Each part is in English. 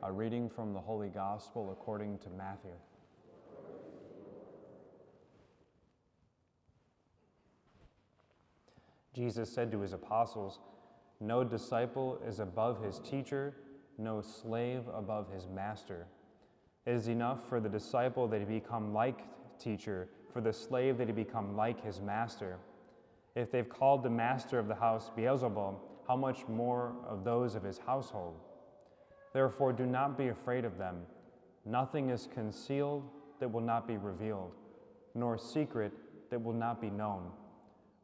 A reading from the Holy Gospel according to Matthew. Jesus said to his apostles, No disciple is above his teacher, no slave above his master. It is enough for the disciple that he become like teacher, for the slave that he become like his master. If they've called the master of the house Beelzebub, how much more of those of his household? Therefore, do not be afraid of them. Nothing is concealed that will not be revealed, nor secret that will not be known.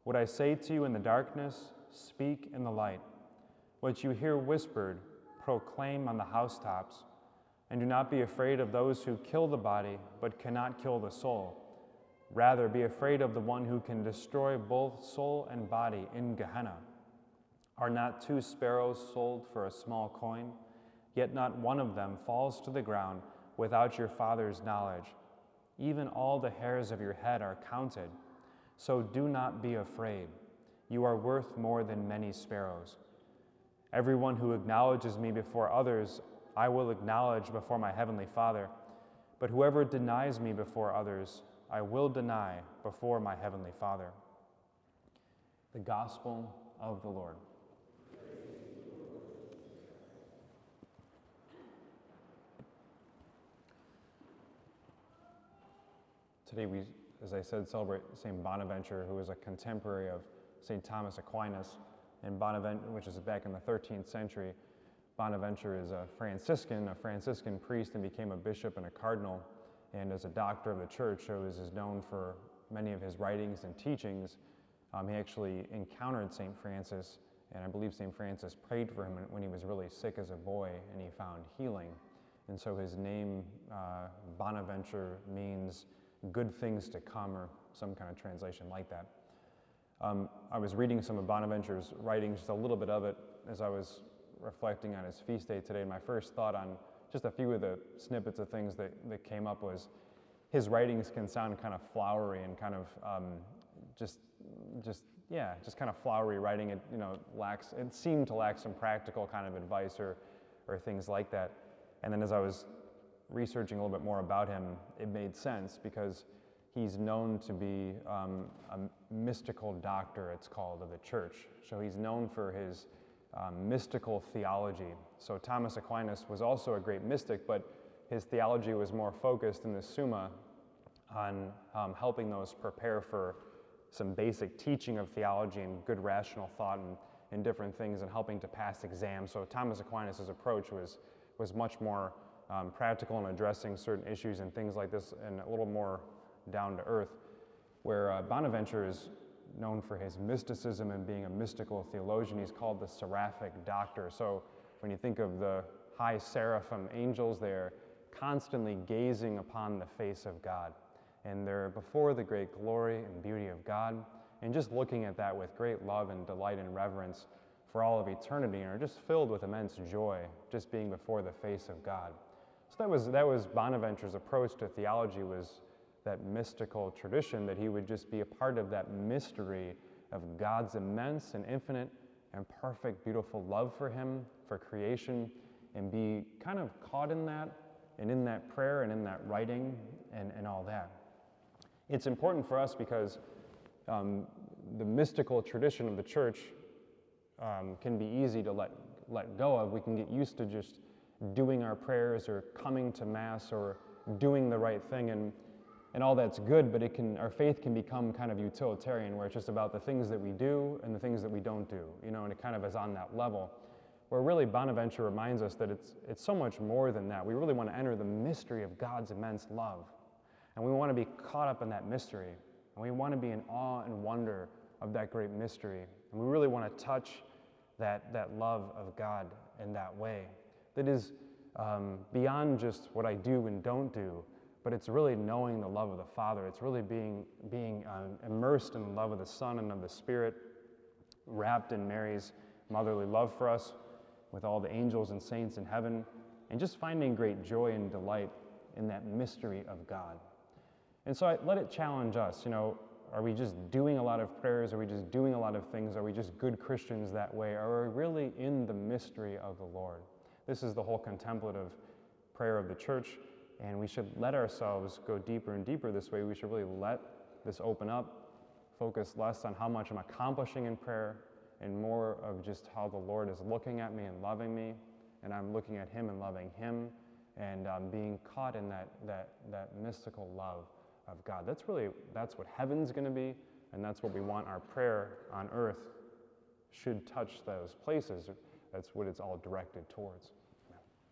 What I say to you in the darkness, speak in the light. What you hear whispered, proclaim on the housetops. And do not be afraid of those who kill the body, but cannot kill the soul. Rather, be afraid of the one who can destroy both soul and body in Gehenna. Are not two sparrows sold for a small coin? Yet not one of them falls to the ground without your Father's knowledge. Even all the hairs of your head are counted. So do not be afraid. You are worth more than many sparrows. Everyone who acknowledges me before others, I will acknowledge before my heavenly Father. But whoever denies me before others, I will deny before my heavenly Father. The Gospel of the Lord. Today we as I said, celebrate St. Bonaventure, who was a contemporary of St. Thomas Aquinas, and Bonaventure, which is back in the 13th century. Bonaventure is a Franciscan, a Franciscan priest, and became a bishop and a cardinal, and as a doctor of the church, so is known for many of his writings and teachings. Um, he actually encountered St. Francis, and I believe St. Francis prayed for him when he was really sick as a boy, and he found healing. And so his name, uh, Bonaventure, means good things to come, or some kind of translation like that. Um, I was reading some of Bonaventure's writings, just a little bit of it, as I was reflecting on his feast day today. My first thought on just a few of the snippets of things that, that came up was his writings can sound kind of flowery and kind of um, just, just, yeah, just kind of flowery writing. It, you know, lacks, it seemed to lack some practical kind of advice or, or things like that. And then as I was researching a little bit more about him, it made sense because he's known to be um, a mystical doctor, it's called, of the church. So he's known for his um, mystical theology. So Thomas Aquinas was also a great mystic, but his theology was more focused in the Summa on um, helping those prepare for some basic teaching of theology and good rational thought and, and different things and helping to pass exams. So Thomas Aquinas' approach was, was much more um, practical in addressing certain issues and things like this and a little more down to earth, where uh, Bonaventure is known for his mysticism and being a mystical theologian. He's called the seraphic doctor. So when you think of the high seraphim angels, they're constantly gazing upon the face of God. And they're before the great glory and beauty of God, and just looking at that with great love and delight and reverence for all of eternity, and are just filled with immense joy just being before the face of God. So that was, that was Bonaventure's approach to theology was that mystical tradition that he would just be a part of that mystery of God's immense and infinite and perfect, beautiful love for him, for creation, and be kind of caught in that and in that prayer and in that writing and, and all that. It's important for us because um, the mystical tradition of the church um, can be easy to let, let go of. We can get used to just doing our prayers or coming to Mass or doing the right thing. And, and all that's good, but it can, our faith can become kind of utilitarian where it's just about the things that we do and the things that we don't do, you know, and it kind of is on that level. Where really Bonaventure reminds us that it's, it's so much more than that. We really want to enter the mystery of God's immense love. And we want to be caught up in that mystery. And we want to be in awe and wonder of that great mystery. And we really want to touch that, that love of God in that way that is um, beyond just what I do and don't do, but it's really knowing the love of the Father. It's really being, being uh, immersed in the love of the Son and of the Spirit, wrapped in Mary's motherly love for us, with all the angels and saints in heaven, and just finding great joy and delight in that mystery of God. And so I let it challenge us, you know, are we just doing a lot of prayers? Are we just doing a lot of things? Are we just good Christians that way? Are we really in the mystery of the Lord? This is the whole contemplative prayer of the church, and we should let ourselves go deeper and deeper this way. We should really let this open up, focus less on how much I'm accomplishing in prayer, and more of just how the Lord is looking at me and loving me, and I'm looking at Him and loving Him, and um, being caught in that, that, that mystical love of God. That's really, that's what heaven's going to be, and that's what we want our prayer on earth should touch those places. That's what it's all directed towards.